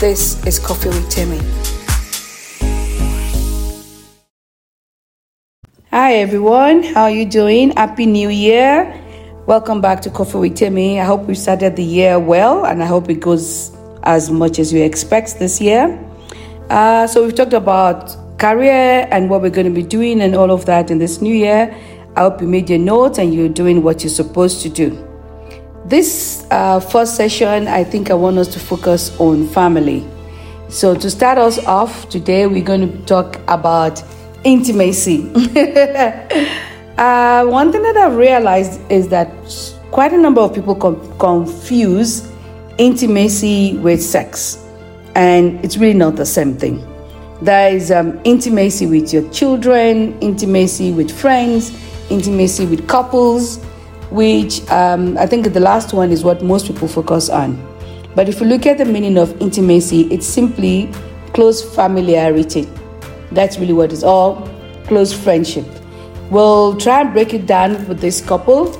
This is Coffee with Timmy. Hi everyone, how are you doing? Happy New Year. Welcome back to Coffee with Timmy. I hope we started the year well and I hope it goes as much as you expect this year. Uh, so we've talked about career and what we're going to be doing and all of that in this new year. I hope you made your notes and you're doing what you're supposed to do. This uh, first session, I think I want us to focus on family. So, to start us off today, we're going to talk about intimacy. uh, one thing that I've realized is that quite a number of people com- confuse intimacy with sex, and it's really not the same thing. There is um, intimacy with your children, intimacy with friends, intimacy with couples which um, I think the last one is what most people focus on. But if you look at the meaning of intimacy, it's simply close familiarity. That's really what it's all close friendship. We'll try and break it down with this couple.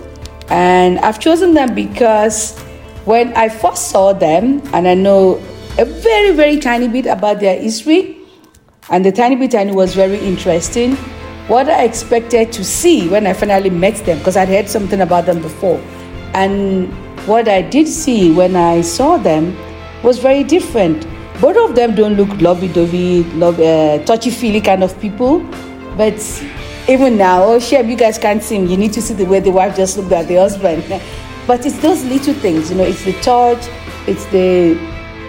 And I've chosen them because when I first saw them, and I know a very, very tiny bit about their history, and the tiny bit I knew was very interesting what I expected to see when I finally met them, because I'd heard something about them before. And what I did see when I saw them was very different. Both of them don't look lovey dovey, love, uh, touchy feely kind of people. But even now, oh, Shem, you guys can't see him. You need to see the way the wife just looked at the husband. but it's those little things, you know, it's the touch, it's the,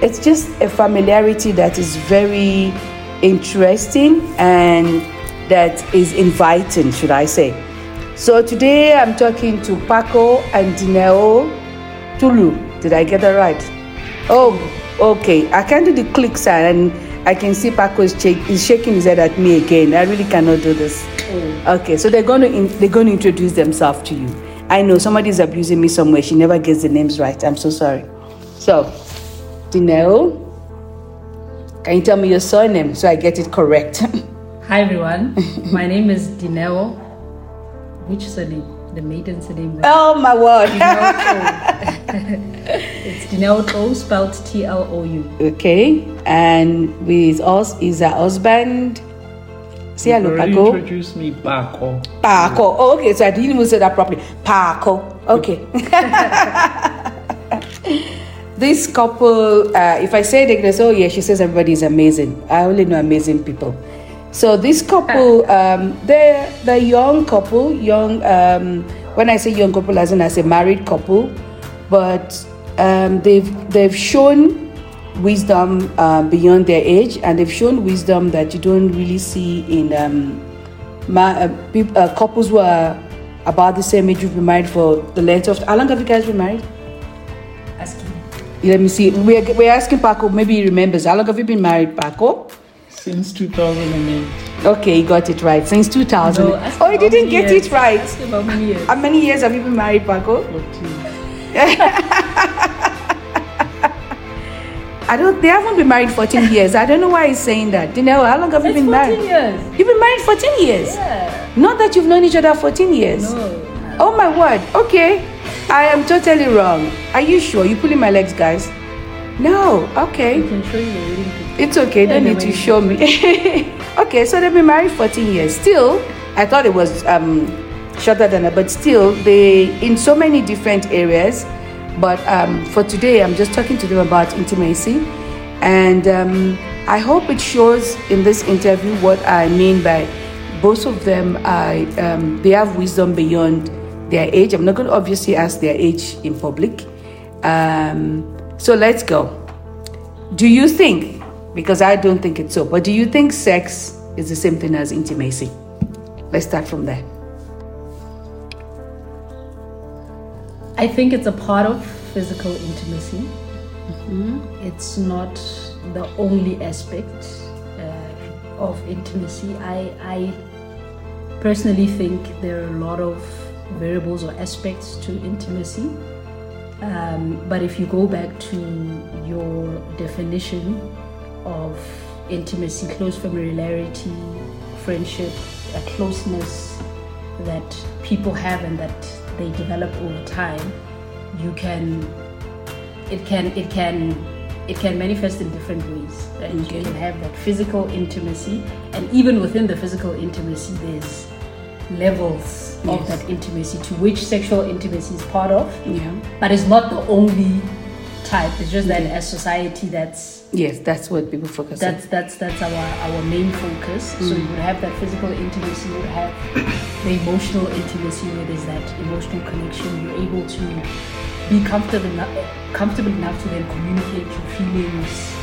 it's just a familiarity that is very interesting and that is inviting, should I say. So today I'm talking to Pako and Dineo Tlou. Did I get that right? Oh, okay. I can do the click sign and I can see Pako is, is shaking his head at me again. I really cannot do this. Mm. Okay, so they're going to in, they're going to introduce themselves to you. I know somebody is abusing me somewhere. She never gets the names right. I'm so sorry. So, Dineo, can you tell me your surname so I get it correct? Hi everyone, my name is Dineo. Which surname? The maiden surname. Oh my word! it's Dineo O spelled T L O U. Okay, and with us is a husband. Say hello, Pako. Introduce me, Pako. Pako. Oh, okay, so I didn't even say that properly. Pako. Okay. this couple, uh, if I say they're gonna say, "Oh yeah," she says everybody is amazing. I only know amazing people. So this couple, um, they're the young couple, young. Um, when I say young couple, as in as a married couple, but um, they've they've shown wisdom uh, beyond their age, and they've shown wisdom that you don't really see in um, ma- uh, people, uh, couples who are about the same age. You've been married for the length of. How long have you guys been married? Asking. Let me see. We're, we're asking Pako. Maybe he remembers. How long have you been married, Pako? Since 2008. Okay, you got it right. Since 2000. No, oh, you didn't get years. it right. How many years? How many years have you been married, Pako? 14. I don't. They haven't been married 14 years. I don't know why he's saying that. You know, how long have you been married? years. You've been married 14 years. Yeah. Not that you've known each other 14 years. No. Oh my word. Okay, I am totally wrong. Are you sure? You pulling my legs, guys? No. Okay. I can show you the it's okay, don't need to show me. okay, so they've been married 14 years. Still, I thought it was um, shorter than that, but still, they in so many different areas. But um, for today, I'm just talking to them about intimacy, and um, I hope it shows in this interview what I mean by both of them. I um, they have wisdom beyond their age. I'm not going to obviously ask their age in public. Um, so let's go. Do you think because I don't think it's so. But do you think sex is the same thing as intimacy? Let's start from there. I think it's a part of physical intimacy. Mm-hmm. It's not the only aspect uh, of intimacy. I, I personally think there are a lot of variables or aspects to intimacy. Um, but if you go back to your definition of intimacy, close familiarity, friendship, a closeness that people have and that they develop over time, you can it can it can it can manifest in different ways. Right? Okay. You can have that physical intimacy, and even within the physical intimacy, there's levels yes. of that intimacy to which sexual intimacy is part of. Yeah. But it's not the only type. It's just that as society, that's yes, that's what people focus. That's on. That's that's that's our our main focus. Mm. So you would have that physical intimacy, you would have the emotional intimacy, where there's that emotional connection. You're able to be comfortable enough, comfortable enough to then communicate your feelings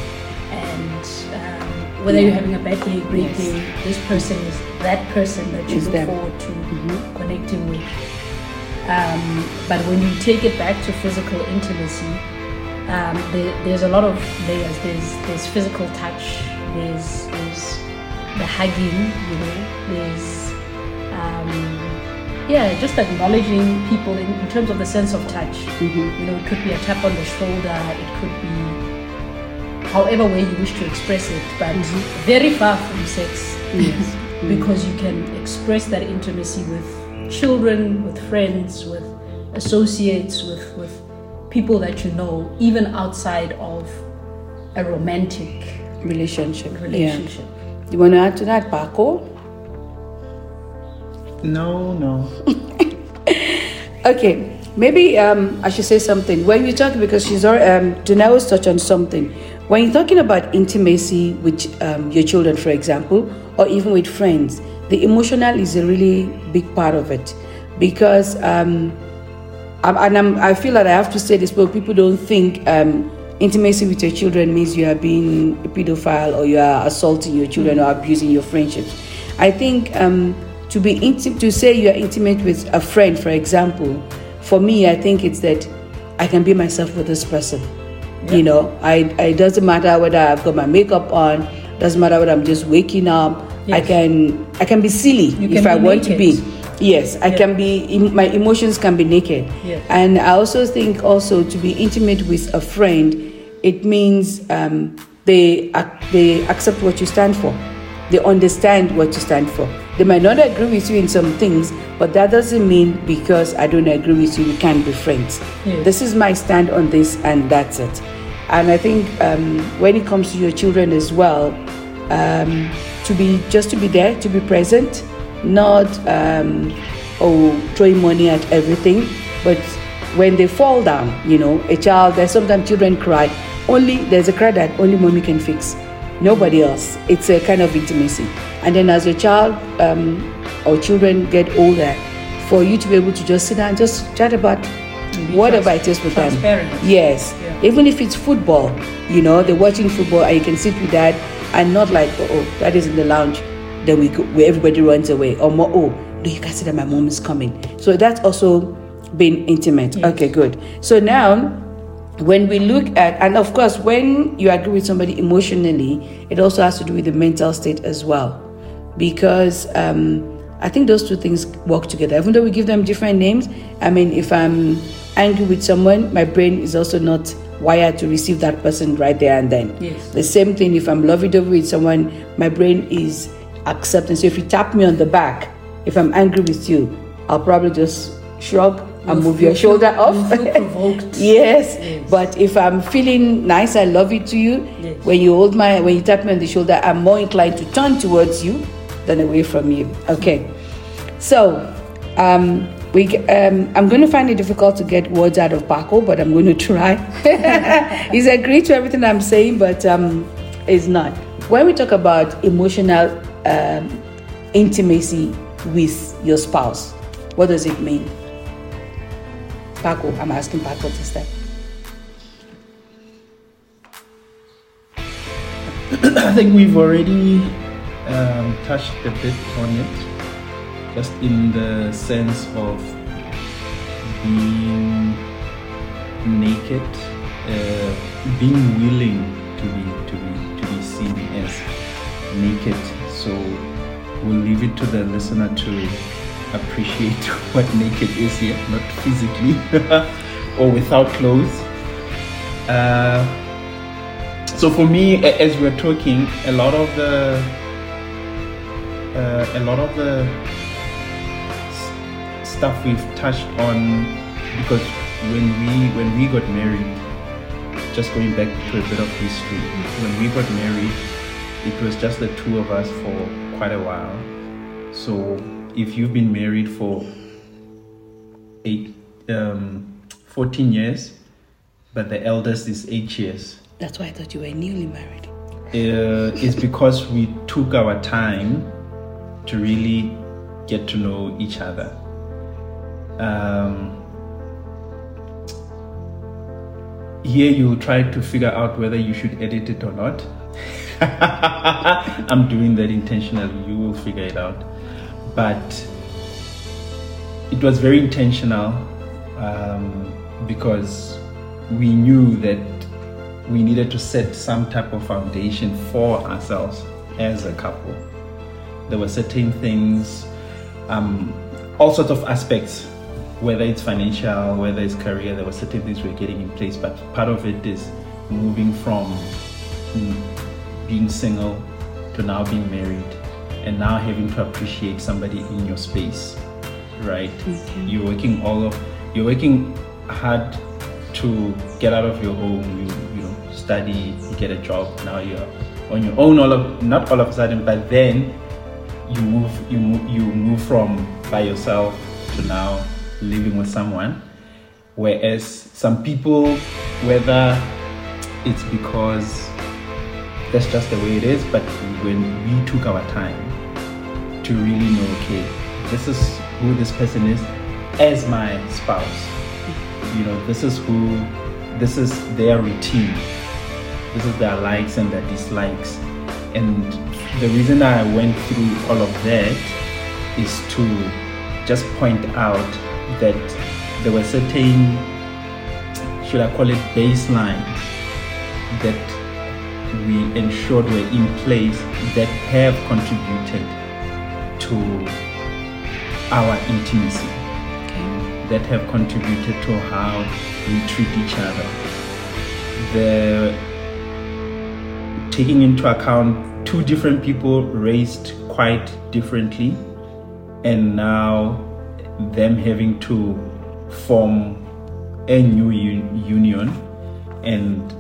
and. Um, whether you're having a bad day, great yes. day, this person is that person that you is look them. forward to mm-hmm. connecting with. Um, but when you take it back to physical intimacy, um, there, there's a lot of layers. There's there's physical touch. There's there's the hugging. You know. There's um, yeah, just acknowledging people in, in, terms of the sense of touch. Mm-hmm. You know, it could be a tap on the shoulder. It could be however way you wish to express it, but mm-hmm. very far from sex. Yes. Mm-hmm. because you can express that intimacy with children, with friends, with associates, with with people that you know, even outside of a romantic relationship. Relationship. Yeah. You want to add to that, Pako? No, no. okay, maybe um, I should say something. When you talk, because she's already, um, Janelle touched on something. When you're talking about intimacy with um, your children, for example, or even with friends, the emotional is a really big part of it because um, and I'm, i feel that I have to say this, but people don't think um, intimacy with your children means you are being a pedophile or you are assaulting your children or abusing your friendships. I think um, to be intimate, to say you are intimate with a friend, for example, for me, I think it's that I can be myself with this person. You know, I, it doesn't matter whether I've got my makeup on, doesn't matter whether I'm just waking up. Yes. I can I can be silly if I want to be. Yes, I yeah. can be. My emotions can be naked, yes. and I also think also to be intimate with a friend, it means um, they they accept what you stand for, they understand what you stand for. They might not agree with you in some things, but that doesn't mean because I don't agree with you, we can't be friends. Yes. This is my stand on this, and that's it. And I think um, when it comes to your children as well, um, to be just to be there, to be present not um, oh throwing money at everything, but when they fall down, you know, a child. There's sometimes children cry. Only there's a cry that only mommy can fix. Nobody else. It's a kind of intimacy. And then as your child um, or children get older, for you to be able to just sit down and just chat about whatever it is with them. Yes. Yeah. Even if it's football, you know, they're watching football and you can sit with that and not like, oh, that is in the lounge then we go, where everybody runs away. Or more, oh, do you guys see that my mom is coming? So that's also being intimate. Yes. Okay, good. So now, when we look at, and of course, when you agree with somebody emotionally, it also has to do with the mental state as well, because um, I think those two things work together. Even though we give them different names, I mean, if I'm angry with someone, my brain is also not wired to receive that person right there and then. Yes. The same thing if I'm lovey dovey with someone, my brain is accepting. So if you tap me on the back, if I'm angry with you, I'll probably just shrug and move your shoulder off. yes. yes. But if I'm feeling nice, I love it to you. Yes. When you hold my, when you tap me on the shoulder, I'm more inclined to turn towards you than away from you. Okay. So, um, we, um, I'm going to find it difficult to get words out of Pako, but I'm going to try. He's agreed to everything I'm saying, but um, it's not. When we talk about emotional um, intimacy with your spouse. What does it mean? Pako, I'm asking Pako this time. I think we've already um, touched a bit on it, just in the sense of being naked, uh, being willing to be to be to be seen as naked so we'll leave it to the listener to appreciate what naked is here, not physically or without clothes. Uh, so for me, as we're talking, a lot of the uh, a lot of the stuff we've touched on because when we when we got married just going back to a bit of history. When we got married, it was just the two of us for quite a while. So if you've been married for eight, um, 14 years, but the eldest is eight years. That's why I thought you were newly married. Uh, it's because we took our time to really get to know each other. Um, here you try to figure out whether you should edit it or not. I'm doing that intentionally. You will figure it out. But it was very intentional um, because we knew that we needed to set some type of foundation for ourselves as a couple. There were certain things, um, all sorts of aspects, whether it's financial, whether it's career, there were certain things we we're getting in place. But part of it is moving from mm, being single to now being married and now having to appreciate somebody in your space right mm-hmm. you're working all of you're working hard to get out of your home you you know study you get a job now you're on your own all of not all of a sudden but then you move you move, you move from by yourself to now living with someone whereas some people whether it's because that's just the way it is. But when we took our time to really know, okay, this is who this person is as my spouse. You know, this is who, this is their routine. This is their likes and their dislikes. And the reason I went through all of that is to just point out that there were certain, should I call it baselines, that we ensured were in place that have contributed to our intimacy, okay. that have contributed to how we treat each other. The taking into account two different people raised quite differently, and now them having to form a new un- union and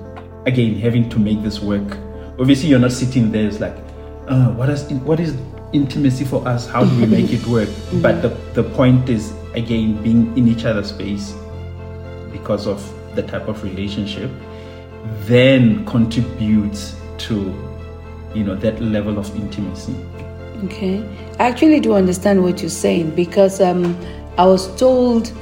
again having to make this work. Obviously, you're not sitting there. It's like, uh, what is what is intimacy for us? How do we make it work? Mm-hmm. But the the point is again being in each other's space because of the type of relationship, then contributes to you know that level of intimacy. Okay, I actually do understand what you're saying because um, I was told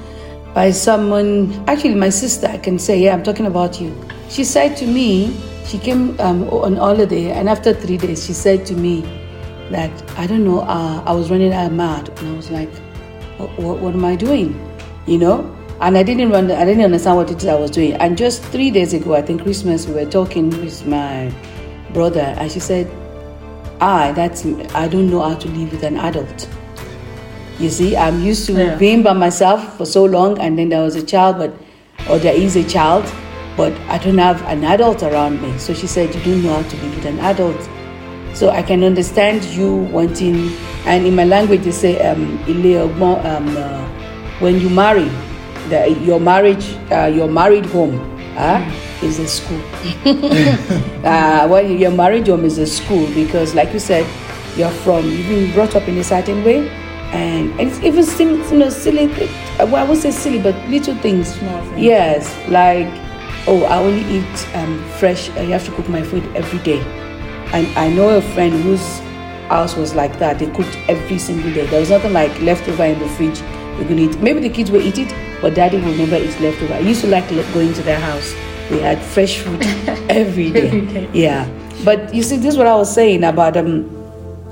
by someone, actually my sister, I can say, yeah, I'm talking about you. She said to me, she came um, on holiday, and after three days, she said to me that I don't know, uh, I was running out mad, and I was like, what, what, what, am I doing? You know, and I didn't run, I didn't understand what it is I was doing. And just three days ago, I think Christmas, we were talking with my brother, and she said, I, that's, I don't know how to live with an adult. You see, I'm used to yeah. being by myself for so long, and then there was a child, but or there is a child, but I don't have an adult around me. So she said, You don't know how to live with an adult. So I can understand you wanting, and in my language they say, um, um, uh, when you marry, the, your marriage, uh, your married home uh, is a school. uh, well, your marriage home is a school because, like you said, you're from, you've been brought up in a certain way, and, it's even still, you know, silly, well, I would say silly, but little things. Yes, like oh, I only eat um, fresh. Uh, you have to cook my food every day. And I know a friend whose house was like that. They cooked every single day. There was nothing like leftover in the fridge. We could eat. Maybe the kids will eat it, but daddy will never eat leftover. I used to like going to their house. We had fresh food every day. every day. Yeah. But you see, this is what I was saying about um,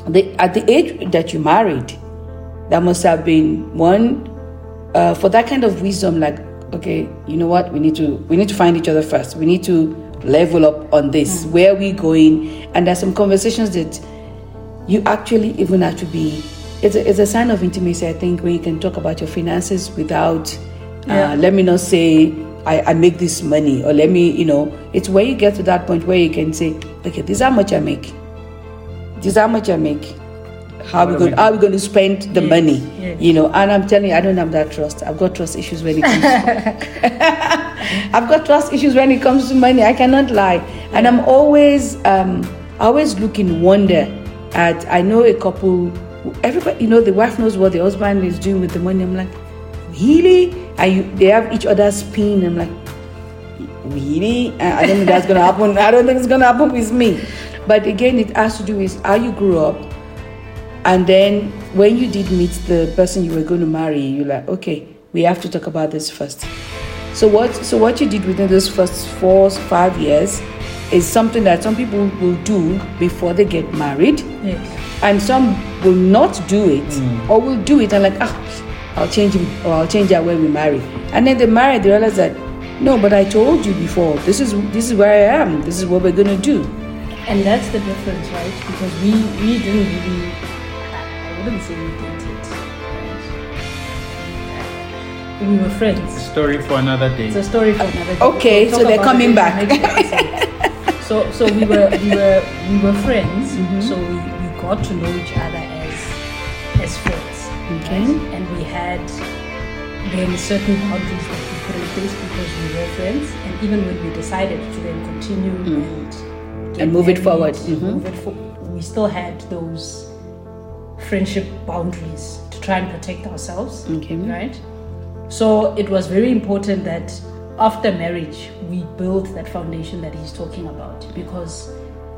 the, at the age that you married, that must have been one uh, for that kind of wisdom, like okay, you know what? We need to we need to find each other first. We need to level up on this. Mm. Where are we going? And there's some conversations that you actually even have to be. It's a, it's a sign of intimacy, I think, when you can talk about your finances without. Uh, yeah. Uh, let me not say I, I make this money, or let me, you know, it's where you get to that point where you can say, okay, this is how much I make. This is how much I make. how we are going we how we going to spend the Yes, money yes. you know and i'm telling you i don't have that trust i've got trust issues when it comes to i've got trust issues when it comes to money i cannot lie and i'm always um I always look in wonder at i know a couple everybody you know the wife knows what the husband is doing with the money i'm like really and they have each other's pin i'm like really? Uh, i don't think that's gonna happen. I don't think it's gonna happen with me. But again it has to do with how you grew up. And then when you did meet the person you were going to marry you're like okay we have to talk about this first. So what so what you did within those first four five years is something that some people will do before they get married. Yes. and some will not do it or will do it and like ah i'll change him or i'll change her when we marry and then they marry they realize that no but i told you before this is this is where i am this is what we're going to do And that's the difference, right? Because we we didn't really, I wouldn't say we dated. Right? We were friends. Story for another day. It's a story for another day. Okay, We'll so they're coming it in the back. so so we were we were we were friends. Mm-hmm. So we, we got to know each other as as friends. And we had then certain boundaries that we put in place because we were friends. And even when we decided to then continue and Mm. And move it forward. Mhm. move it for, we still had those friendship boundaries to try and protect ourselves Okay. right so it was very important that after marriage we built that foundation that he's talking about because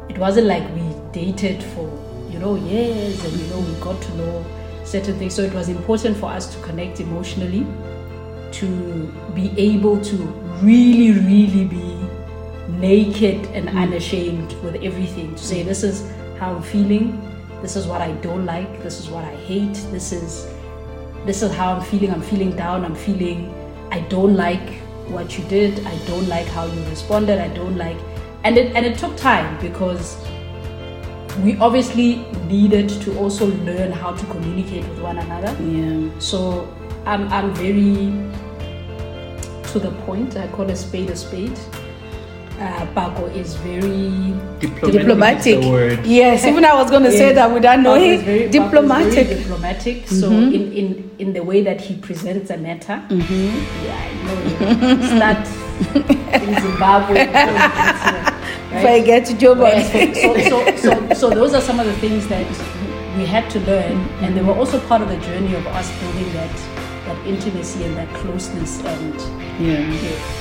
it wasn't like we dated for you know years and you know we got to know certain things. So it was important for us to connect emotionally to be able to really really be naked and hmm. unashamed with everything. To say this is how i'm feeling. This is what i don't like. This is what i hate. This is this is how i'm feeling. I'm feeling down. I'm feeling i don't like what you did. I don't like how you responded. I don't like and it and it took time because we obviously needed to also learn how to communicate with one another yeah so I'm, I'm very to the point. I call a spade a spade. Uh, Pako is very Diplomatic. diplomatic Is the word. yes even i was going to say that without knowing is very, diplomatic very diplomatic. So in, in in the way that he presents a matter, yeah, I know. you Start in Zimbabwe. you if i get to job so, so, so, so, so those are some of the things that we had to learn, and they were also part of the journey of us building that that intimacy and that closeness. And yeah yes.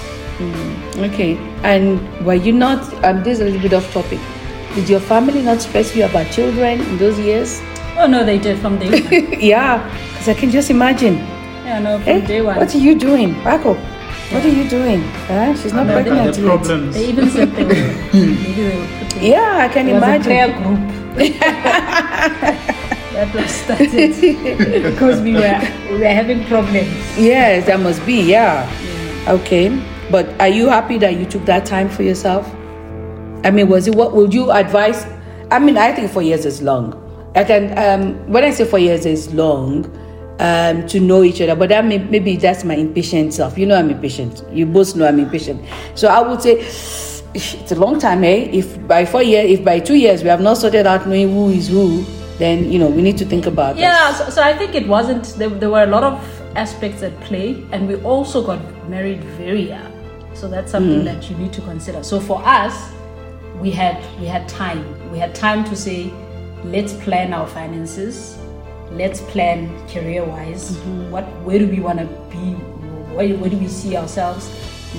Okay, and were you not? Um, this is a little bit off topic. Did your family not stress you about children in those years? oh no, they did from day one. yeah, because I can just imagine. yeah, no, from Eh, day one. what are you doing, Pako? What are you doing? Huh? She's not No, they- pregnant yet. problems. They even said they were maybe they. Yeah, I can It was a prayer imagine. group. that was started because we were we were having problems. Yes, that must be. Yeah. Okay, but are you happy that you took that time for yourself? I mean, was it what would you advise? I mean, I think four years is long. I can um, when I say four years is long um, to know each other, but that may, maybe that's my impatient self. You know, I'm impatient. You both know I'm impatient. So I would say it's a long time, eh? If by four years, if by two years we have not sorted out knowing who is who, then you know we need to think about. Yeah, so, so I think it wasn't. There, there were a lot of aspects at play, and we also got married very young. So that's something that you need to consider. So for us, we had we had time. We had time to say, let's plan our finances. Let's plan career-wise. Mm-hmm. What where do we want to be? Where, where do we see ourselves?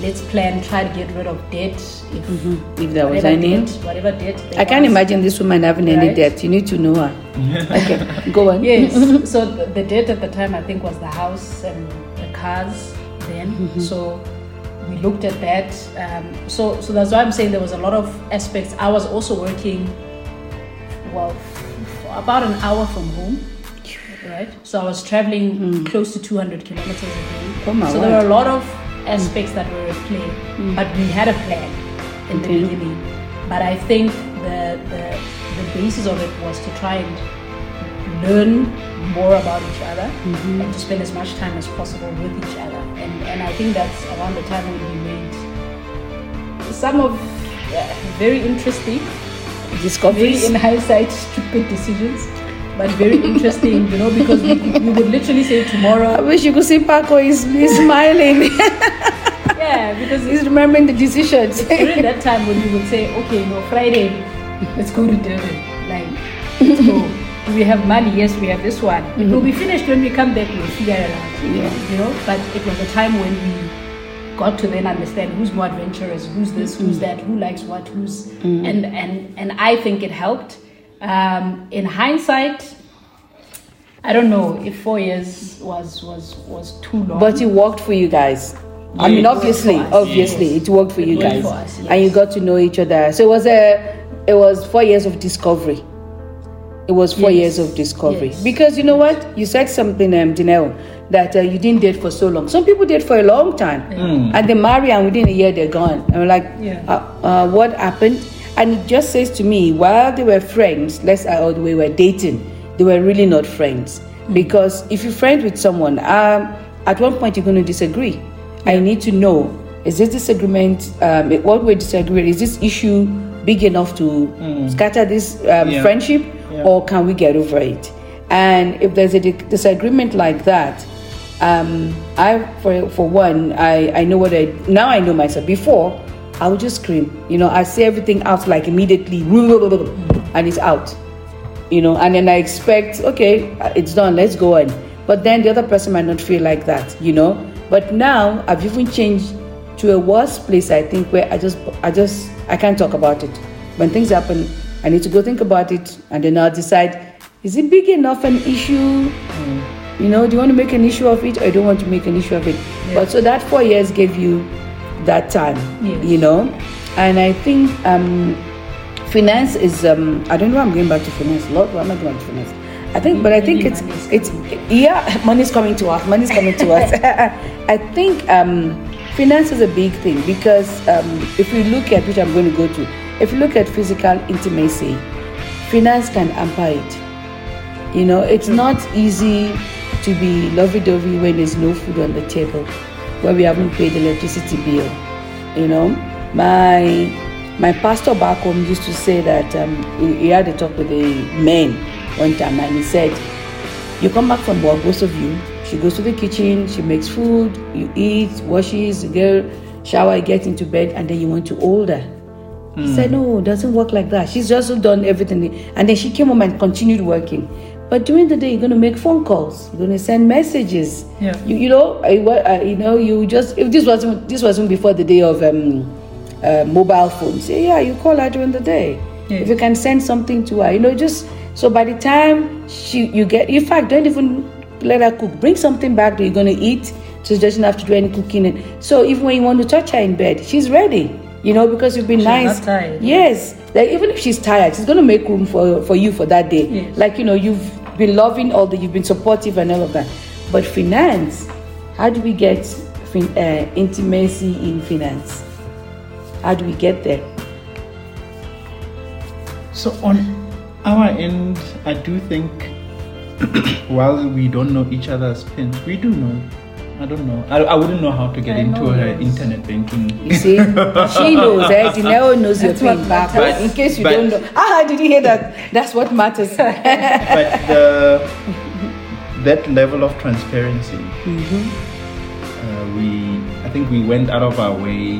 Let's plan. Try to get rid of debt. If, mm-hmm. If there was whatever any. debt, whatever debt. there I can't was. imagine this woman having any debt. You need to know her. okay, go on. Yes. so the, the debt at the time, I think, was the house and the cars. Then, mm-hmm. so we looked at that. Um, so, so that's why I'm saying there was a lot of aspects. I was also working, well, f- about an hour from home, right? So I was traveling close to 200 kilometers a day. Oh so there were a lot of aspects that were at play, but we had a plan in Okay. the beginning. But I think the, the the basis of it was to try and learn more about each other Mm-hmm. and to spend as much time as possible with each other. And and I think that's around the time when we made some of uh, very interesting, very Discoveries. in hindsight stupid decisions. But very interesting, you know, because we, we would literally say tomorrow. I wish you could see Pako. He's, he's smiling. Yeah, because he's remembering the decisions. during that time when we would say, okay, no, Friday, let's go to Durban. Like, let's go. Do we have money? Yes, we have this one. It will be mm-hmm. finished when we come back. We'll figure it out. Yeah. You know, but it was a time when we got to then understand who's more adventurous, who's this, who's mm. that, who likes what, who's, mm. and and and I think it helped. Um, in hindsight, I don't know if four years was was was too long. But it worked for you guys. I mean, obviously, obviously, yes. it worked for you worked guys, for us, and you got to know each other. So it was a, it was four years of discovery. It was four Yes. years of discovery Yes. because you know what you said something, um, Dineo, that uh, you didn't date for so long. Some people date for a long time, and they marry, and within a year they're gone. And we're like, Yeah. uh, uh, what happened? And it just says to me, while they were friends, let's uh, or they were dating, they were really not friends. Because if you're friends with someone, um, at one point you're going to disagree. I need to know: is this disagreement? Um, what we're disagreeing is this issue big enough to scatter this um, Yeah. friendship, Yeah. or can we get over it? And if there's a di- disagreement like that, um, I, for, for one, I, I know what I, now I know myself. Before, I would just scream. You know, I say everything out like immediately, and it's out. You know, and then I expect, okay, it's done, let's go on. But then the other person might not feel like that, you know. But now I've even changed to a worse place, I think, where I just, I just, I can't talk about it. When things happen, I need to go think about it, and then I'll decide, is it big enough an issue? Hmm. You know, do you want to make an issue of it or you don't want to make an issue of it? But so that four years gave you that time, Yes. you know? And I think um, finance is, um, I don't know, I'm going back to finance. Lord, why am I going to finance? I think, but I think it's, money is it's, yeah, money's coming to us. Money's coming to us. I think um, finance is a big thing because um, if we look at, which I'm going to go to, if you look at physical intimacy, finance can hamper it. You know, it's not easy to be lovey-dovey when there's no food on the table, when we haven't paid the electricity bill. You know, my my pastor back home used to say that um, he, he had a talk with the men one time, and he said, "You come back from work, both of you. She goes to the kitchen, she makes food, you eat, washes, you go shower, get into bed, and then you want to hold her." He said, No, it doesn't work like that. She's just done everything. And then she came home and continued working. But during the day, you're going to make phone calls. You're going to send messages. Yeah. You, you know, I, uh, you know, you just if this wasn't this wasn't before the day of um, uh, mobile phones. Yeah, you call her during the day. Yes. If you can send something to her, you know, just so by the time she you get, in fact, don't even let her cook. Bring something back that you're going to eat. So she doesn't have to do any cooking. So even when you want to touch her in bed, she's ready. You know, because you've been She's nice. not tired. Yes, like even if she's tired, she's gonna make room for for you for that day. Yes. Like you know, you've been loving all the, you've been supportive and all of that. But finance, how do we get fin- uh, intimacy in finance? How do we get there? So on our end, I do think while we don't know each other's pins, we do know. I don't know. I, I wouldn't know how to get I into know her yours. internet banking. You see, she knows. Eh? Dineo knows your That's what pin back. matters. In case you But- don't know, ah, did you hear that? That's what matters. but the that level of transparency, Mm-hmm. uh, we I think we went out of our way.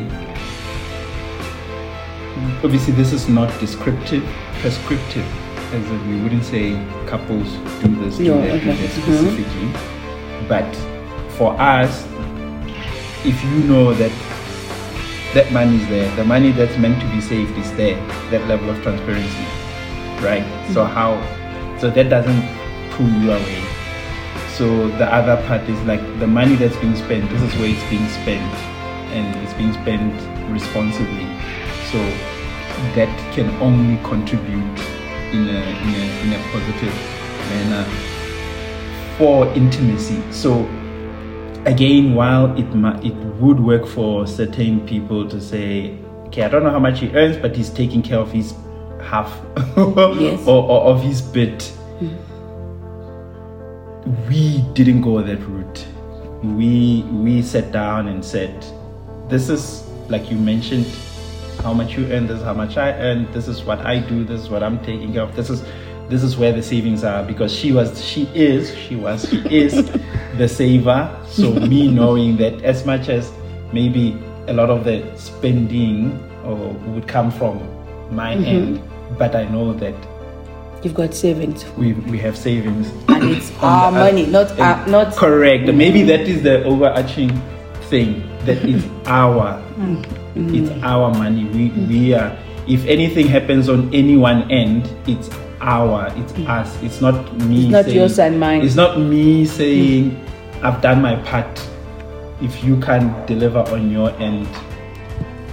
Obviously, this is not descriptive, prescriptive, as we wouldn't say couples do this, do No, that, do okay. that Mhm. specifically. But for us, if you know that that money is there, the money that's meant to be saved is there, that level of transparency, right? Mm-hmm. So how, so that doesn't pull you away. So the other part is like the money that's being spent. This is where it's being spent, and it's being spent responsibly. So that can only contribute in a in a in a positive manner for intimacy. So again, while it ma- it would work for certain people to say, okay, I don't know how much he earns, but he's taking care of his half Yes. or, or of his bit. Hmm. We didn't go that route. We we sat down and said, this is like you mentioned, how much you earn, this is how much I earn, this is what I do, this is what I'm taking care of, this is this is where the savings are because she was she is she was she is the saver. So me knowing that as much as maybe a lot of the spending or would come from my Mm-hmm. end but i know that You've got savings. we we have savings. And it's our money, not our, not correct. Maybe mm-hmm. that is the overarching thing that it's mm-hmm. our mm-hmm. it's our money. We we are if anything happens on any one end it's our it's mm. us. It's not me It's not saying- yours and mine. it's not me saying i've done my part. If you can't deliver on your end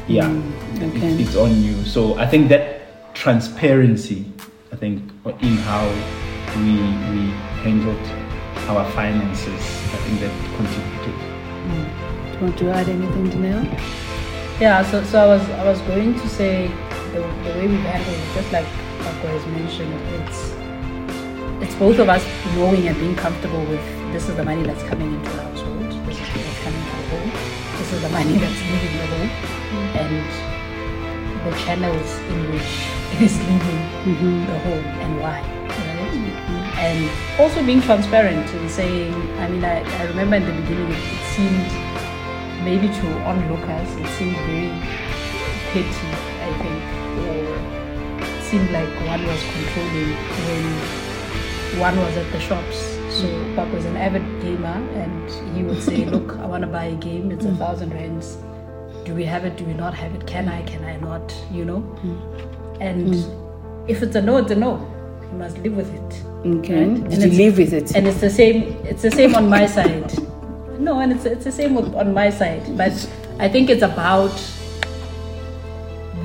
yeah mm, it- okay. it's on you. So i think that transparency i think in how we we handled our finances i think that contributed. Mm. Do you want to add anything, Janelle? Yeah, so, so I was I was going to say the, the way we've handled it, just like Papa has mentioned, it's it's both of us knowing and being comfortable with this is the money that's coming into the household, this is what's coming to the home, this is the money that's leaving the home, mm-hmm. and the channels in which it is leaving mm-hmm. the home and why. Right? Mm-hmm. And also being transparent and saying, I mean, I, I remember in the beginning it, it seemed maybe to onlookers it seemed very petty, I think, or seemed like one was controlling when one was at the shops. So Papa was an avid gamer and he would say, Look, I want to buy a game, it's a thousand rands. Do we have it? Do we not have it? Can I? Can I not? You know? Mm. And mm. if it's a no, it's a no. You must live with it. Okay. Right? Did And you live with it? and it's the same it's the same on my side no and it's, it's the same with, on my side but i think it's about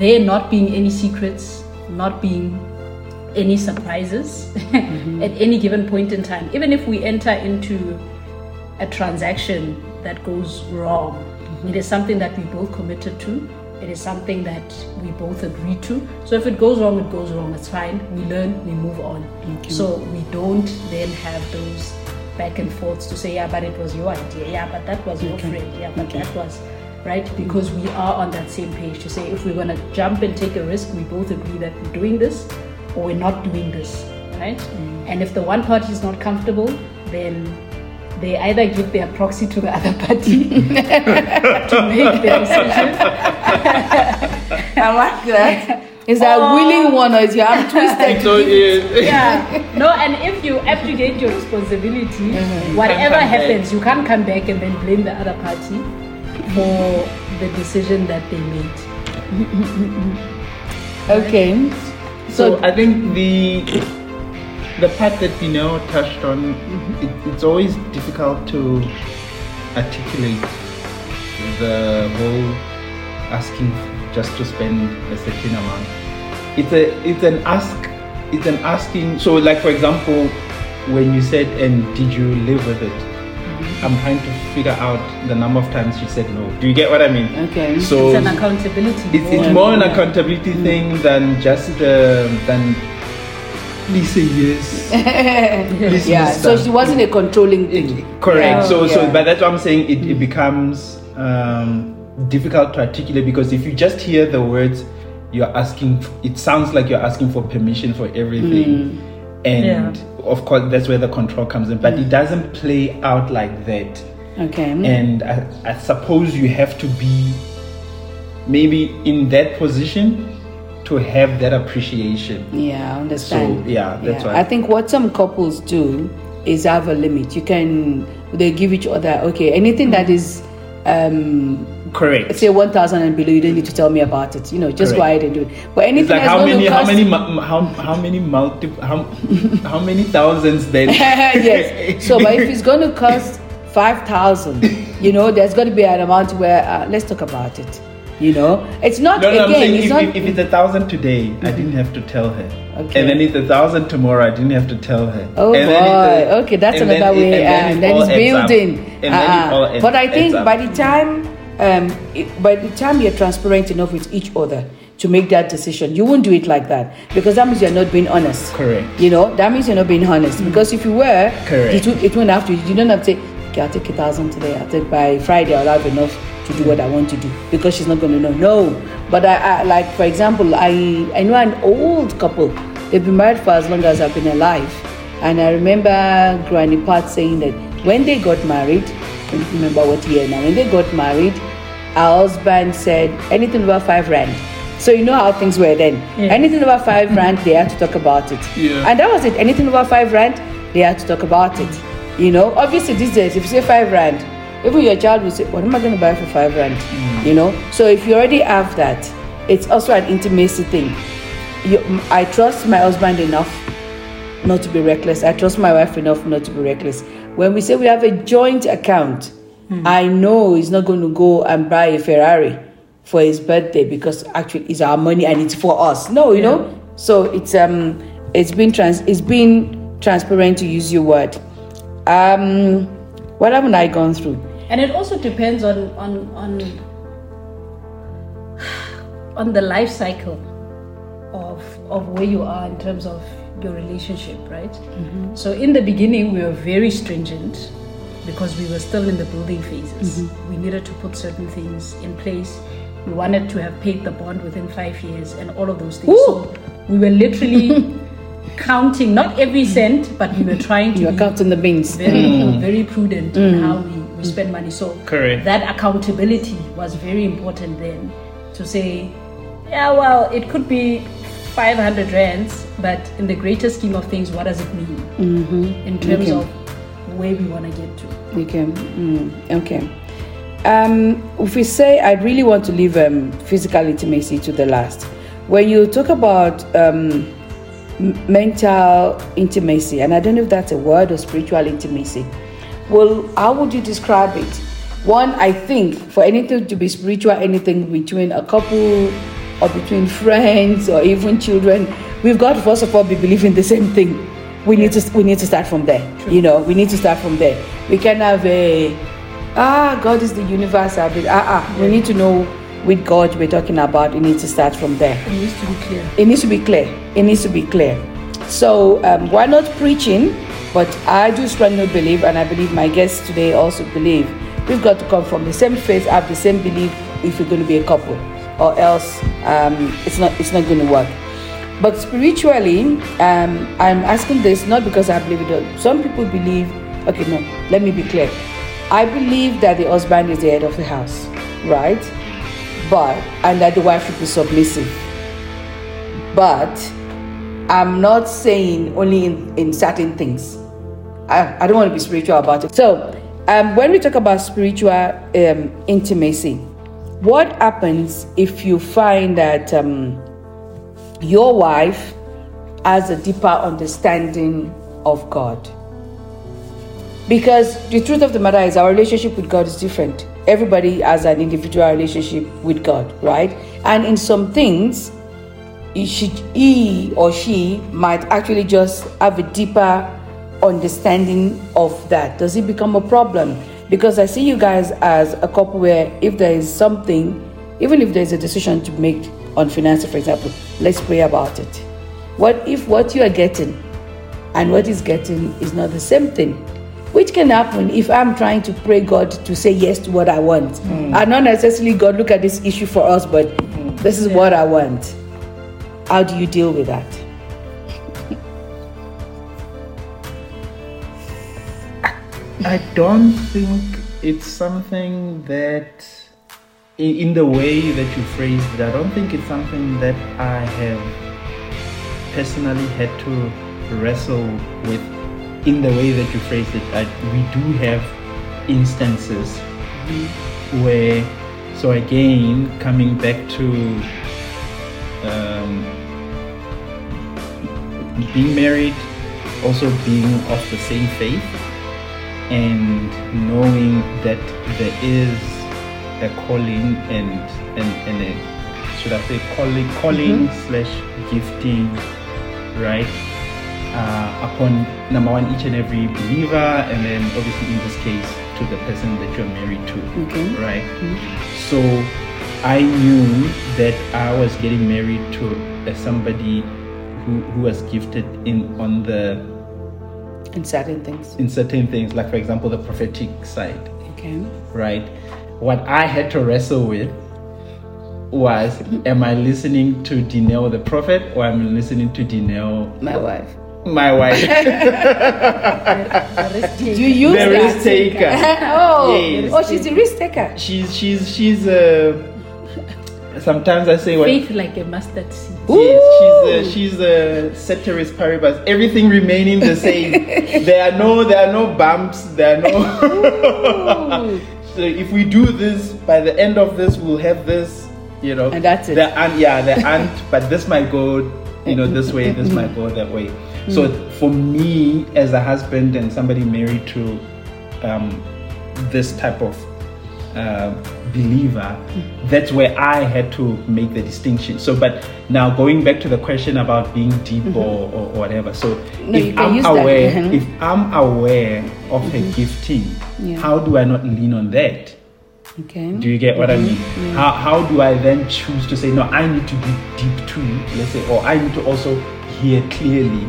there not being any secrets not being any surprises at any given point in time. Even if we enter into a transaction that goes wrong it is something that we both committed to. It is something that we both agree to. So if it goes wrong it goes wrong. It's fine. We learn we move on. So we don't then have those back and forths to say yeah but it was your idea. Yeah but that was your friend. Yeah but that was right because we are on that same page to say if we're going to jump and take a risk we both agree that we're doing this or we're not doing this right and if the one party is not comfortable then they either give their proxy to the other party to make their decision I like that. Is that Oh. willing one or is your arm twisted? so it, yeah no and if you abdicate your responsibility Mm-hmm. whatever come back. happens you can't come back and then blame the other party for the decision that they made. Okay. so So, i think the the part that you know touched on mm-hmm. it, it's always difficult to articulate the whole asking just to spend a certain amount. It's a it's an ask it's an asking so like for example when you said and did you live with it? Mm-hmm. I'm trying to figure out the number of times she said no do you get what i mean okay. so it's an accountability it's, it's more. an accountability mm. thing than just the than please say yes please yeah. So she wasn't a controlling It- thing. correct. Yeah. So, so, but that's what I'm saying. It, it mm. becomes um, difficult to articulate because if you just hear the words, you're asking. It sounds like you're asking for permission for everything, mm. and Yeah. of course that's where the control comes in. But it doesn't play out like that. Okay. And I, I suppose you have to be maybe in that position to have that appreciation. Yeah, I understand. So, yeah, that's why- I think what some couples do is have a limit. You can they give each other okay anything that is um Correct. say 1000 and below you don't need to tell me about it you know just go Correct. ahead and do it but anything like how many, how many, how, how many multi, how, how many thousands then? yes so but if it's going to cost 5000 you know there's got to be an amount where uh, let's talk about it you know it's not No, no, again saying it's if, not if, it's a thousand today, I didn't have to tell her. Okay. And then it's a thousand tomorrow, I didn't have to tell her. Oh and boy! a- Okay, that's another it- way. and And then all it's building. And it Uh-uh. but I think by the time, um, it, by the time you're transparent enough with each other to make that decision, you won't do it like that because that means you're not being honest. Correct. You know that means you're not being honest because if you were, Correct. it, would- it won't have to. You don't have to say, okay, I'll take a thousand today. I'll take by Friday. I'll have enough to do what I want to do because she's not going to know. No, but I, I like for example, I I know an old couple they've been married for as long as I've been alive. And I remember Granny Pat saying that when they got married, I don't remember what year now, when they got married, our husband said anything over five rand. So you know how things were then. Yeah. Anything over five rand, they had to talk about it. Yeah. And that was it. Anything over five rand, they had to talk about it. You know, obviously these days, if you say five rand, even your child will say, "What am I going to buy for five rand?" You know. So if you already have that, it's also an intimacy thing. You, I trust my husband enough not to be reckless. I trust my wife enough not to be reckless. When we say we have a joint account, I know he's not going to go and buy a Ferrari for his birthday because actually it's our money and it's for us. No, you know. So it's um it's been trans it's been transparent to use your word. Um, what haven't I gone through? and it also depends on on on on the life cycle of of where you are in terms of your relationship right? So in the beginning we were very stringent because we were still in the building phases. We needed to put certain things in place. We wanted to have paid the bond within five years and all of those things. So we were literally counting not every cent but we were trying to You're counting the beans. very very prudent in how we, we spend money. So Correct. that accountability was very important then to say, yeah, well, it could be 500 rands, but in the greater scheme of things, what does it mean in terms Okay. of where we want to get to? Okay. Mm, okay. Um, if we say I really want to leave um, physical intimacy to the last, when you talk about um, m- mental intimacy, and I don't know if that's a word or spiritual intimacy, well, how would you describe it? One, I think for anything to be spiritual, anything between a couple or between friends or even children, we've got to first of all be believing the same thing. We need to we need to start from there. You know, we need to start from there. We can have a ah God is the universe. Ah ah. We need to know with God we're talking about. We need to start from there It needs to be clear. it needs to be clear. It needs to be clear. So um, why not preaching? But I do strongly believe, and I believe my guests today also believe, we've got to come from the same faith, have the same belief if we're going to be a couple, or else um, it's not it's not going to work. But spiritually, um, I'm asking this not because I believe it. Some people believe. Okay, no. Let me be clear. I believe that the husband is the head of the house, right? But and that the wife should be submissive but I'm not saying only in, in certain things. I, I don't want to be spiritual about it. So, um, when we talk about spiritual um, intimacy, what happens if you find that um, your wife has a deeper understanding of God? Because the truth of the matter is, our relationship with God is different. Everybody has an individual relationship with God, right? And in some things, he, or she might actually just have a deeper understanding of that. Does it become a problem? Because I see you guys as a couple where if there is something, even if there's a decision to make on finances, for example, let's pray about it. What if what you are getting and what he's getting is not the same thing? Which can happen if I'm trying to pray God to say yes to what I want. Hmm. And not necessarily God look at this issue for us, but hmm. this is what I want. How do you deal with that? I don't think it's something that, in, in the way that you phrased it, I don't think it's something that I have personally had to wrestle with in the way that you phrased it. I, we do have instances where, so again, coming back to um, being married, also being of the same faith, and knowing that there is a calling and and, and a should I say calling calling slash gifting right uh, upon number one each and every believer and then obviously in this case to the person that you're married to Okay. right so I knew that I was getting married to uh, somebody who, who was gifted in on the In certain things. in certain things, like for example the prophetic side, Okay. right? What I had to wrestle with was am I listening to Dineo the prophet or am I listening to Dineo My wife. My wife? The risk you use the risk taker. oh, Yes. oh, she's a risk taker. She's she's she's uh sometimes I say what Faith like a mustard seed. Yes, she's a, she's a ceteris paribus. Everything remaining the same. there are no there are no bumps. There are no. so if we do this, by the end of this, we'll have this. You know, And that's it. The ant, yeah, the ant. but this might go, you know, this way. This might go that way. So for me, as a husband and somebody married to um, this type of uh, believer, that's where I had to make the distinction. So, but now going back to the question about being deep or, or whatever. So, No, if I'm use that, aware, mhm. if I'm aware of her gifting, Yeah. how do I not lean on that? Okay. Do you get what I mean? How, how do I then choose to say, no, I need to be deep too, let's say, or I need to also hear clearly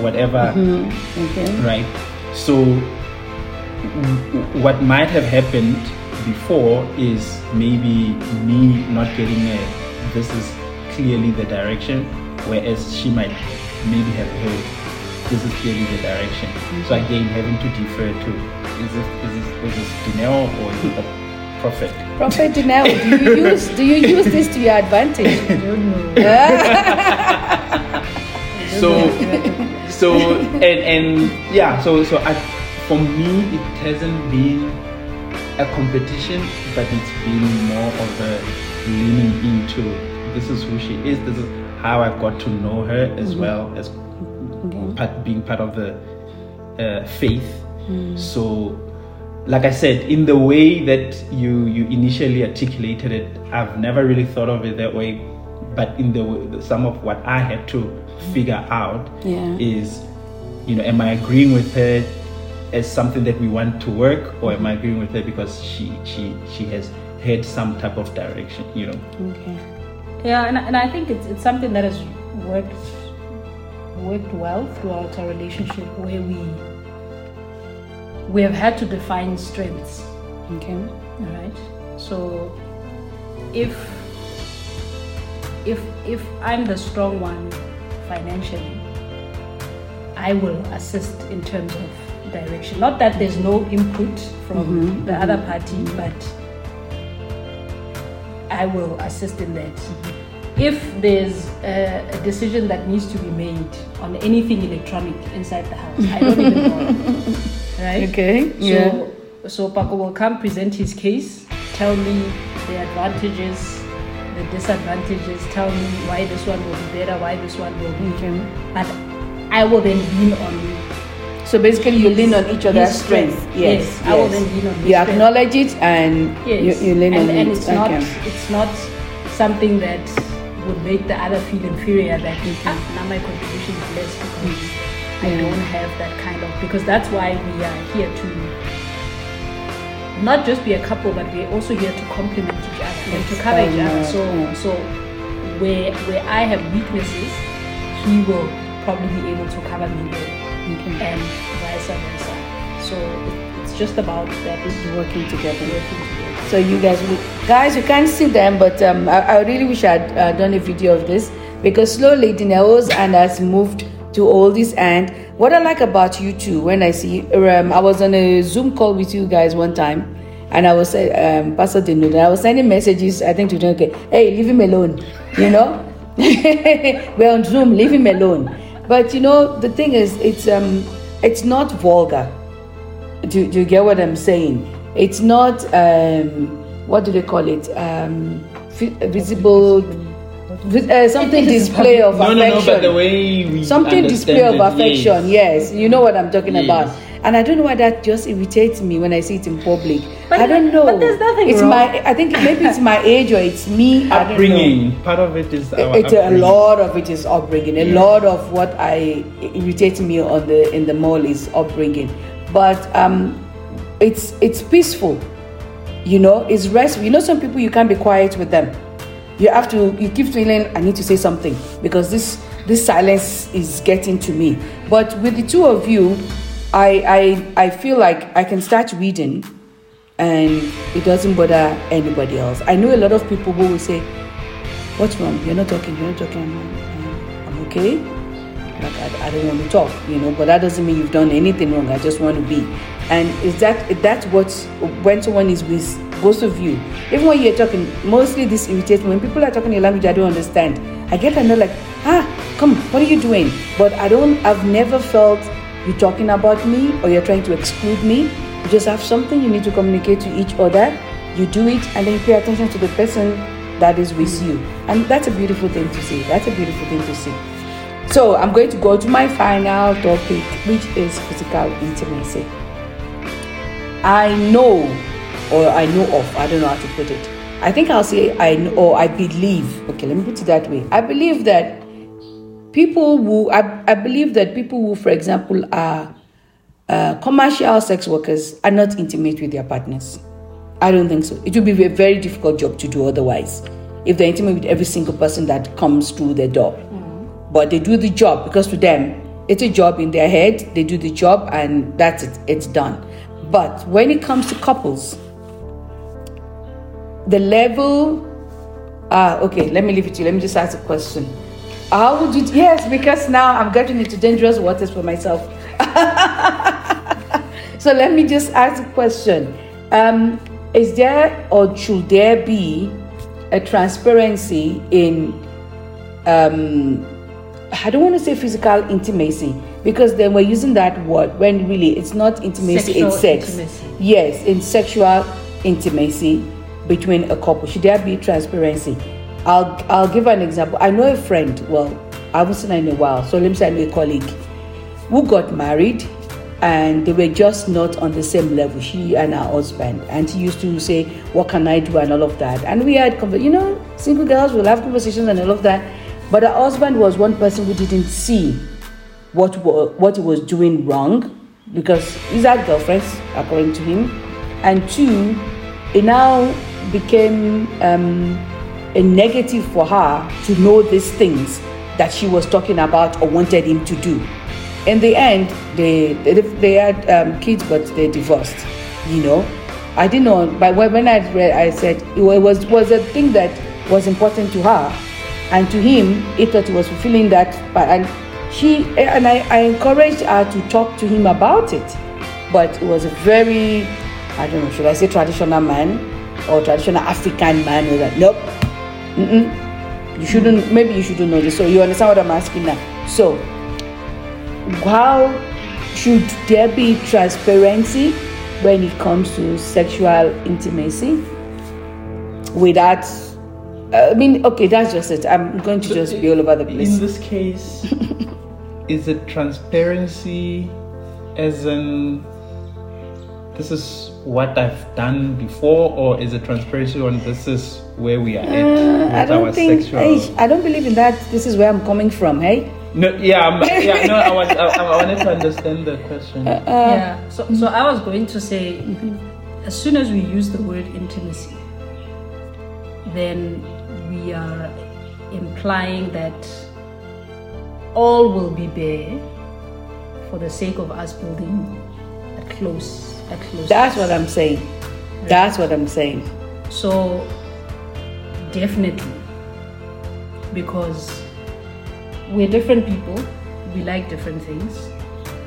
whatever mm-hmm. Okay. right? So, w- what might have happened before is maybe me not getting a this is clearly the direction, whereas she might maybe have heard this is clearly the direction. So mm-hmm. again, having to defer to is this is this is this Dineo or is it the prophet? Prophet Dineo, do you use do you use this to your advantage? I don't know. so so and and yeah so so I, for me it hasn't been a competition but it's been more of a leaning into this is who she is this is how i got to know her as well as part, being part of the uh, faith. So like i said in the way that you you initially articulated it i've never really thought of it that way but in the way- some of what i had to figure out Yeah. is you know am i agreeing with her as something that we want to work or am i agreeing with her because she she she has had some type of direction you know Okay. Yeah, and, and I think it's, it's something that has worked worked well throughout our relationship where we we have had to define strengths. Okay. All right. So if if if I'm the strong one financially, I will assist in terms of direction. Not that there's no input from mm-hmm, the mm-hmm. other party, but I will assist in that. If there's a, a decision that needs to be made on anything electronic inside the house, I don't even know. Right? Okay, So, yeah. so Pako will come present his case, tell me the advantages, the disadvantages, tell me why this one will be better, why this one will be. Okay. And I will then lean on you. So basically, you lean on each other's strength. strength. Yes. Yes, I will then lean on You strength. acknowledge it and Yes. you, you lean and, on and it. it's not Okay. it's not something that would make the other feel inferior that ah, now my contribution is less because I Yeah. don't have that kind of because that's why we are here to not just be a couple but we're also here to complement each other and to cover each other. So yeah. so where where I have weaknesses, he will probably be able to cover me there and vice versa. So it's just about that Working together. working together. So you guys, will, guys, you can't see them, but um, I, I really wish I'd uh, done a video of this because slowly Dineos and has moved to all this. And what I like about you two when I see, um, I was on a Zoom call with you guys one time, and I was uh, um, Pastor Dineo, I was sending messages. I think to okay, hey, leave him alone, you know. We're on Zoom, leave him alone. But you know, the thing is, it's um, it's not vulgar do, do you get what I'm saying? It's not um, what do they call it? Um, visible, vis- uh, something display of no no affection. no but the way we something display of affection. yes. Yes. you know what I'm talking Yes. about. And I don't know why that just irritates me when I see it in public. But I don't know. but there's nothing It's wrong. my. I think maybe it's my age or it's me. I don't know upbringing part of it is our it's a lot of it is upbringing a lot of what i irritates me on the in the mall is upbringing but um it's it's peaceful you know it's restful you know some people you can't be quiet with them you have to you keep feeling i need to say something because this this silence is getting to me but with the two of you i i i feel like i can start reading and it doesn't bother anybody else. I know a lot of people who will say, What's wrong? You're not talking. You're not talking. I'm, I'm, I'm okay. Like I, I don't want to talk, you know. But that doesn't mean you've done anything wrong. I just want to be. And is that that's what when someone is with both of you, even when you're talking, mostly this irritates me. When people are talking a language I don't understand, I get annoyed like, ah, come, what are you doing? But I don't. I've never felt you talking about me or you're trying to exclude me. You just have something you need to communicate to each other. You do it, and then you pay attention to the person that is with you. And that's a beautiful thing to see. That's a beautiful thing to see. So I'm going to go to my final topic, which is physical intimacy. I know, or I know of, I don't know how to put it. I think I'll say I know, or I believe. Okay, let me put it that way. I believe that people who, I, I believe that people who, for example, are uh, commercial sex workers are not intimate with their partners. I don't think so. It would be a very difficult job to do otherwise if they're intimate with every single person that comes through their door. Mm. But they do the job because to them, it's a job in their head. They do the job and that's it, it's done. But when it comes to couples, the level, ah, okay, let me leave it to you. Let me just ask a question. How would you, yes, because now I'm getting into dangerous waters for myself. so let me just ask a question. Um, is there or should there be a transparency in um, I don't want to say physical intimacy because then we're using that word when really it's not intimacy, Sexual it's sex. intimacy. Yes, in sexual intimacy between a couple. Should there be transparency? I'll I'll give an example. I know a friend, well, I haven't seen her in a while, so let me say I know a colleague who got married and they were just not on the same level, she and her husband. And he used to say, What can I do? and all of that. And we had, you know, single girls will have conversations and all of that. But her husband was one person who didn't see what, what he was doing wrong because he's had girlfriends, according to him. And two, it now became um, a negative for her to know these things that she was talking about or wanted him to do in the end, they they, they had um, kids, but they divorced. You know, I didn't know. But when I read, I said it was was a thing that was important to her, and to him, he thought he was fulfilling that. But and she and I, I encouraged her to talk to him about it, but it was a very, I don't know, should I say traditional man or traditional African man? Or that nope, Mm-mm. you shouldn't. Maybe you shouldn't know this. So you understand what I'm asking now? So how should there be transparency when it comes to sexual intimacy without uh, i mean okay that's just it i'm going to just be all over the place. In this case, is it transparency as in this is what I've done before, or is it transparency on this is where we are at Uh, with i don't our think sexual? hey, i don't believe in that this is where i'm coming from hey No, yeah, I'm, yeah, no, I, was, I, I wanted to understand the question. Uh, yeah. So, so I was going to say, as soon as we use the word intimacy, then we are implying that all will be bare for the sake of us building a close, that's what i'm saying. That's what i'm saying. So, definitely, because we're different people, we like different things,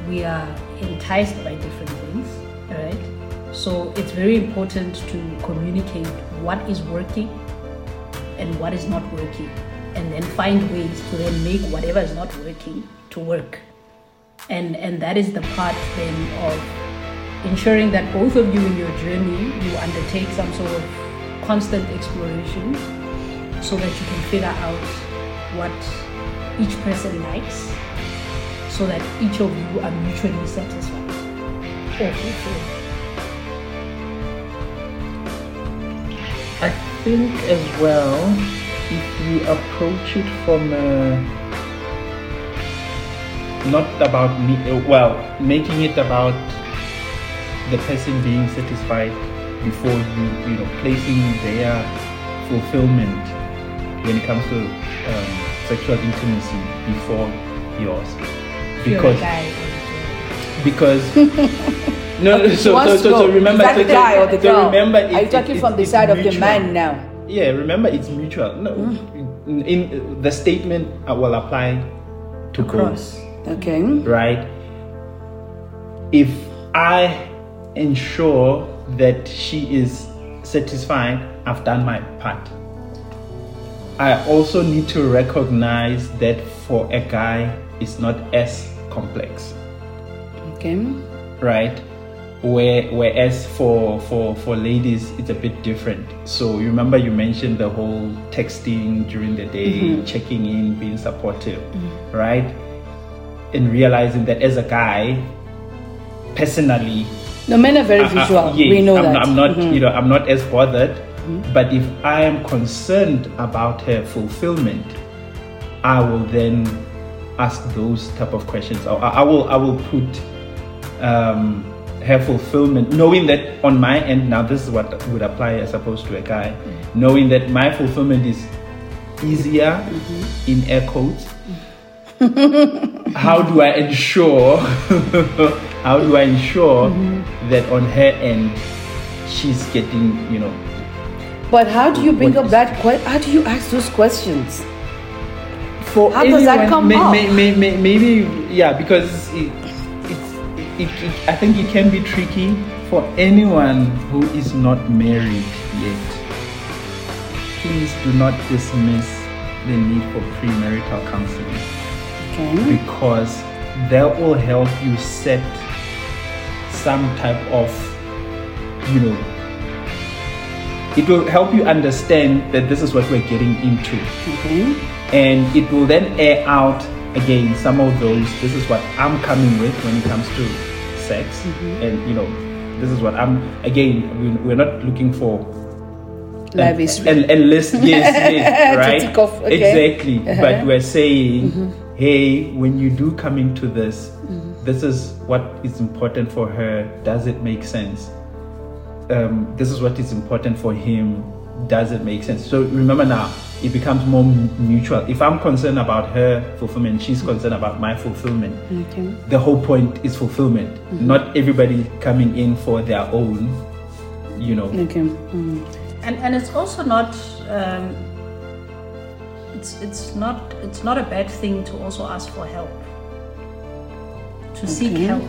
we are enticed by different things, right? So, it's very important to communicate what is working and what is not working, and then find ways to then make whatever is not working to work. And, and that is the part then of ensuring that both of you in your journey you undertake some sort of constant exploration so that you can figure out what each person likes so that each of you are mutually satisfied fulfilled. I think as well, if we approach it from uh, not about me, well, making it about the person being satisfied before you, you know, placing their fulfillment when it comes to um, sexual intimacy before yours, because guy or a girl. because. No, no, so, so, so, so remember, so, the guy or the so girl? remember, are you talking it- from the side of the man now yeah, remember it's mutual. No, in, in the statement I will apply to Across. both, Okay. right? If I ensure that she is satisfied, I've done my part. I also need to recognize that for a guy, it's not as complex. Okay. right? Where whereas for for for ladies it's a bit different. So you remember you mentioned the whole texting during the day mm-hmm. checking in being supportive. Mm-hmm. Right? And realizing that as a guy personally No, men are very I- visual. yes, we know I'm, that. Mm-hmm. I'm not mm-hmm. you know i'm not as bothered mm-hmm. but if i am concerned about her fulfillment i will then ask those type of questions i, I will i will put um, her fulfillment knowing that on my end now this is what would apply as opposed to a guy mm-hmm. knowing that my fulfillment is easier in air quotes how do i ensure how do i ensure mm-hmm. that on her end she's getting you know But how do you bring up that? Que- how do you ask those questions? for How does that come may, up? may, may, may, maybe yeah because it, it, it, i think it can be tricky for anyone who is not married yet please do not dismiss the need for premarital counseling Okay. because that will help you set some type of you know it will help you understand that this is what we're getting into Okay. and it will then air out again some of those this is what i'm coming with when it comes to sex Mm-hmm. and you know this is what i'm again we- we're not looking for Live an- history. an- a list yes, yes right off, okay. exactly Uh-huh. but we're saying hey when you do come into this this is what is important for her does it make sense um, this is what is important for him. Does it make sense? So remember now, it becomes more m- mutual. If I'm concerned about her fulfillment, she's concerned about my fulfillment. Okay. The whole point is fulfillment, not everybody coming in for their own, you know. Okay. Mm. and and it's also not um, it's it's not it's not a bad thing to also ask for help to seek help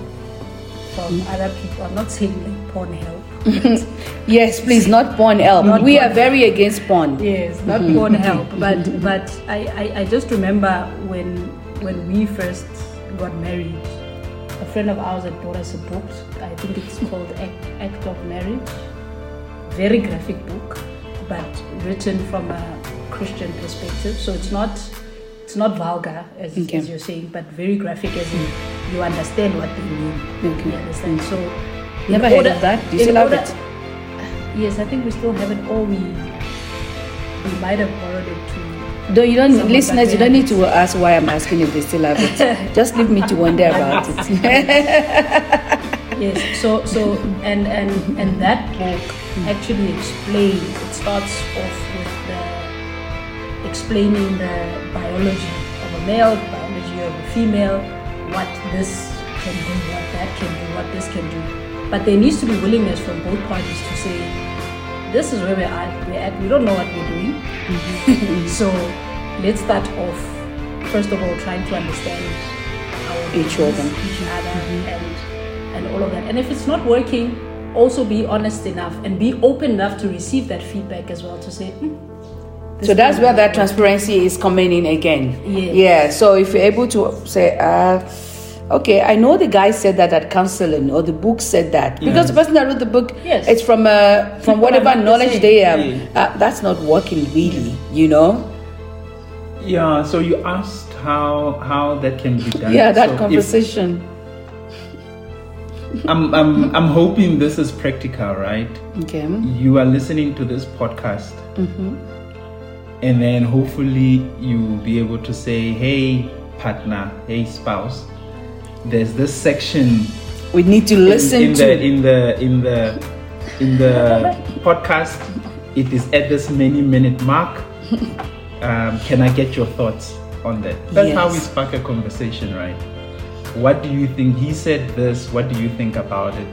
from other people. I'm not saying like porn help Yes, please, not porn help. Not we porn are very against porn. yes not mm-hmm. porn help mm-hmm. but but I, I i just remember when when we first got married a friend of ours had bought us a book. I think it's called act, act of marriage. Very graphic book but written from a christian perspective. So it's not it's not vulgar as, Okay. as you're saying but very graphic as in you understand what they mean Okay. you understand so Never heard of that. Do you still have order- it? yes i think we still have it or we we might have borrowed it to No, you don't, Someone listeners. You don't need to ask why I'm asking if they still have it. Just leave me to wonder about it. yes so so and and and that book hmm. actually explains it starts off explaining the biology of a male biology of a female what this can do what that can do what this can do. But there needs to be willingness from both parties to say this is where we're at we're at we don't know what we're doing. So let's start off first of all trying to understand our Each business, other. each other and and all of that. And if it's not working also be honest enough and be open enough to receive that feedback as well to say "Hmm, So that's where that transparency is coming in again. Yes. Yeah. So if you're able to say, uh, okay, I know the guy said that at counseling or the book said that because the person that wrote the book, Yes. it's from uh, from whatever are not the knowledge same. they have. Yeah. Uh, that's not working really, you know. Yeah. So you asked how how that can be done. Yeah, that So if- conversation. I'm, I'm I'm hoping this is practical, right? Okay. you are listening to this podcast Mm-hmm. And then hopefully you'll be able to say hey partner hey spouse there's this section We need to listen in, to. the in the in the in the podcast. It is at this many minute mark. Um, can i get your thoughts on that? That's how we spark a conversation right? What do you think he said this? What do you think about it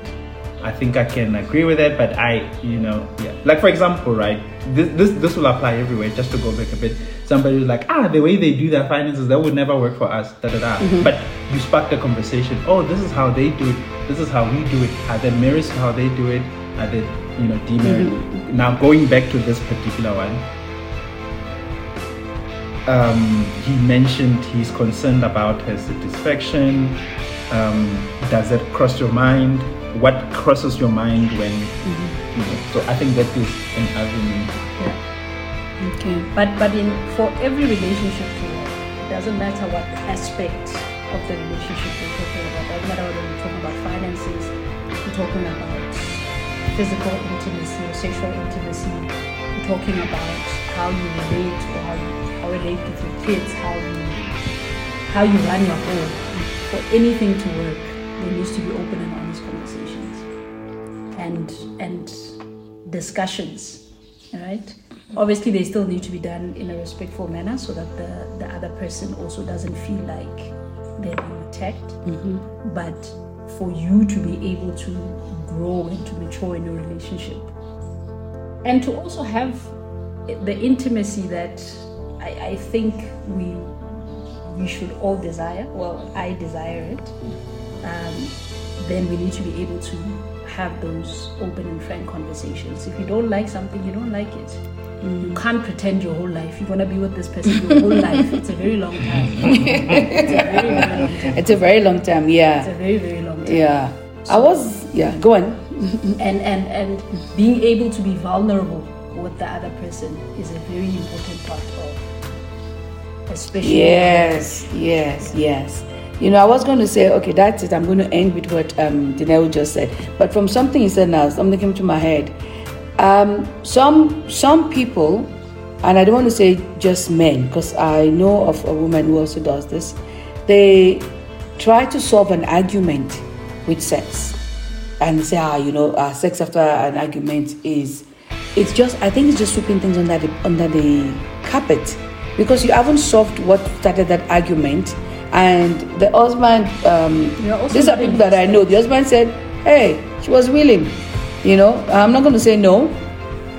I think I can agree with it, but I, you know, yeah. Like for example, right? This this this will apply everywhere. Just to go back a bit, somebody was like, ah, the way they do their finances, that would never work for us. Da da da. Mm-hmm. But you sparked a conversation. Oh, this is how they do it. This is how we do it. Are there merits to how they do it? Are there, you know, demerit? Mm-hmm. Now going back to this particular one, um, he mentioned he's concerned about her satisfaction. Um, does that cross your mind? What crosses your mind when? You mm-hmm. know, so I think that is an avenue. Okay. But but in for every relationship it doesn't matter what aspect of the relationship we're talking about. It doesn't matter whether we're talking about finances, we're talking about physical intimacy or sexual intimacy, we're talking about how you relate or how you how you relate with your kids, how you how you run your home. For anything to work, there needs to be open and honest conversations and and discussions right? Obviously they still need to be done in a respectful manner so that the, the other person also doesn't feel like they're being attacked. Mm-hmm. But for you to be able to grow and to mature in your relationship and to also have the intimacy that I, I think we we should all desire well i desire it um, then we need to be able to have those open and frank conversations. If you don't like something, you don't like it. You can't pretend your whole life. You're gonna be with this person your whole life. It's a very long time. it's a very, very long time. It's a very long time. Yeah. It's a very, very long time. Yeah. I was. Yeah. Go on. And and and being able to be vulnerable with the other person is a very important part of especially Yes, yes, yes. You know, I was going to say, okay, that's it. I'm going to end with what um, just said. But from something he said now, something came to my head. Um, some some people, and I don't want to say just men, because I know of a woman who also does this. They try to solve an argument with sex, and say, ah, you know, uh, sex after an argument is, it's just. I think it's just sweeping things under the under the carpet because you haven't solved what started that argument. And the husband, um, these are people that I know. The husband said, "Hey, she was willing." You know, I'm not going to say no,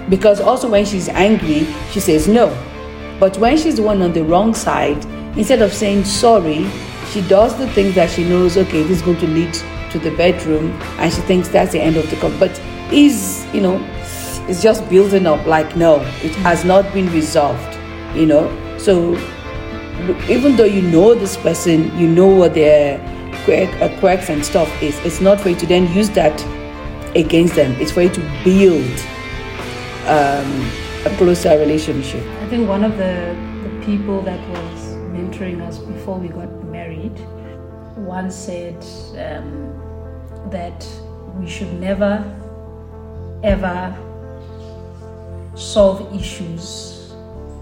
because also when she's angry, she says no. But when she's the one on the wrong side, instead of saying sorry, she does the things that she knows. Okay, this is going to lead to the bedroom, and she thinks that's the end of the con. But is you know, it's just building up. Like no, it has not been resolved. You know, so even though you know this person, you know what their uh, quirks and stuff is, it's not for you to then use that against them. It's for you to build um, a closer relationship. I think one of the, the people that was mentoring us before we got married once said um, that we should never ever solve issues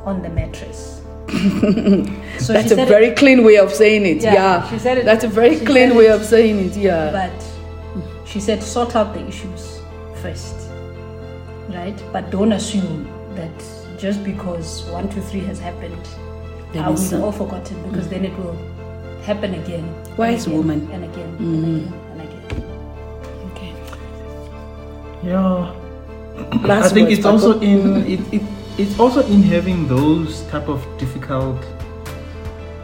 on the mattress. so That's she a very it, clean way of saying it. Yeah, Yeah, she said it- That's a very clean way it- of saying it. Yeah. but she said sort out the issues first, right? But don't assume that just because one, two, three has happened, Then are we it's all forgotten? Because then it will happen again. and Wise again, woman. And again, Mhm. and again, and again. okay. Yeah. I think words, it's also in it, it it's also in having those type of difficult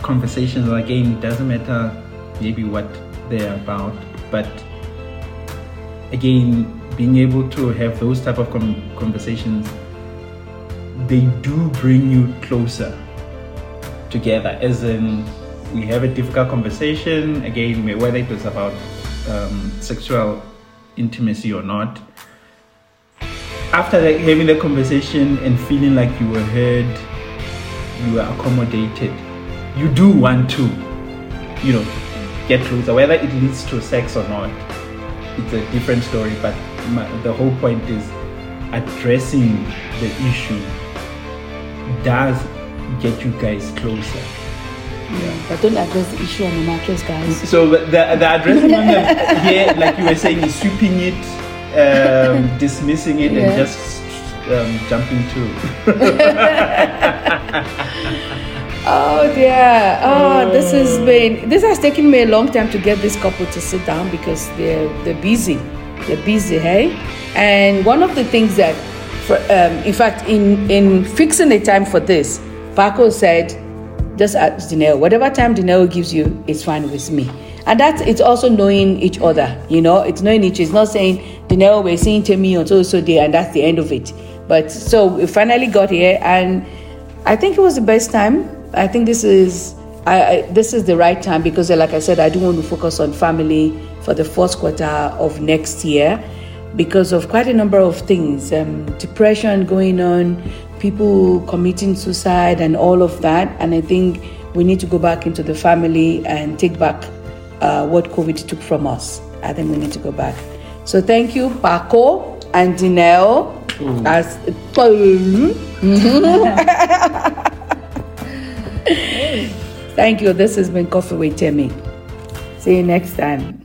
conversations. Again, it doesn't matter maybe what they're about, but again, being able to have those type of com- conversations, they do bring you closer together. As in, we have a difficult conversation again, whether it was about um, sexual intimacy or not after like, having the conversation and feeling like you were heard, you were accommodated, you do want to, you know, get closer. Whether it leads to sex or not, it's a different story. But my, the whole point is addressing the issue does get you guys closer. Yeah. But don't address the issue on the mattress, guys. So the the addressing on the here, like you were saying, is sweeping it, um, dismissing it, Yeah. and just um, jumping to. Oh dear. Oh, this has been this has taken me a long time to get this couple to sit down because they're they're busy. They're busy, hey? And one of the things that, for, um, in fact, in, in fixing a time for this, Pako said, just ask Dineo, whatever time Dineo gives you, it's fine with me. And that's it's also knowing each other, you know, it's knowing each. It's not saying Dineo we're seeing Temi on so so day and that's the end of it. But so we finally got here, and I think it was the best time. I think this is I, I, this is the right time because, like I said, I do want to focus on family for the first quarter of next year because of quite a number of things um, depression going on, people committing suicide, and all of that. And I think we need to go back into the family and take back uh, what COVID took from us. I think we need to go back. So thank you, Pako and Dineo. Mm. As Thank you. This has been Coffee with Temi. See you next time.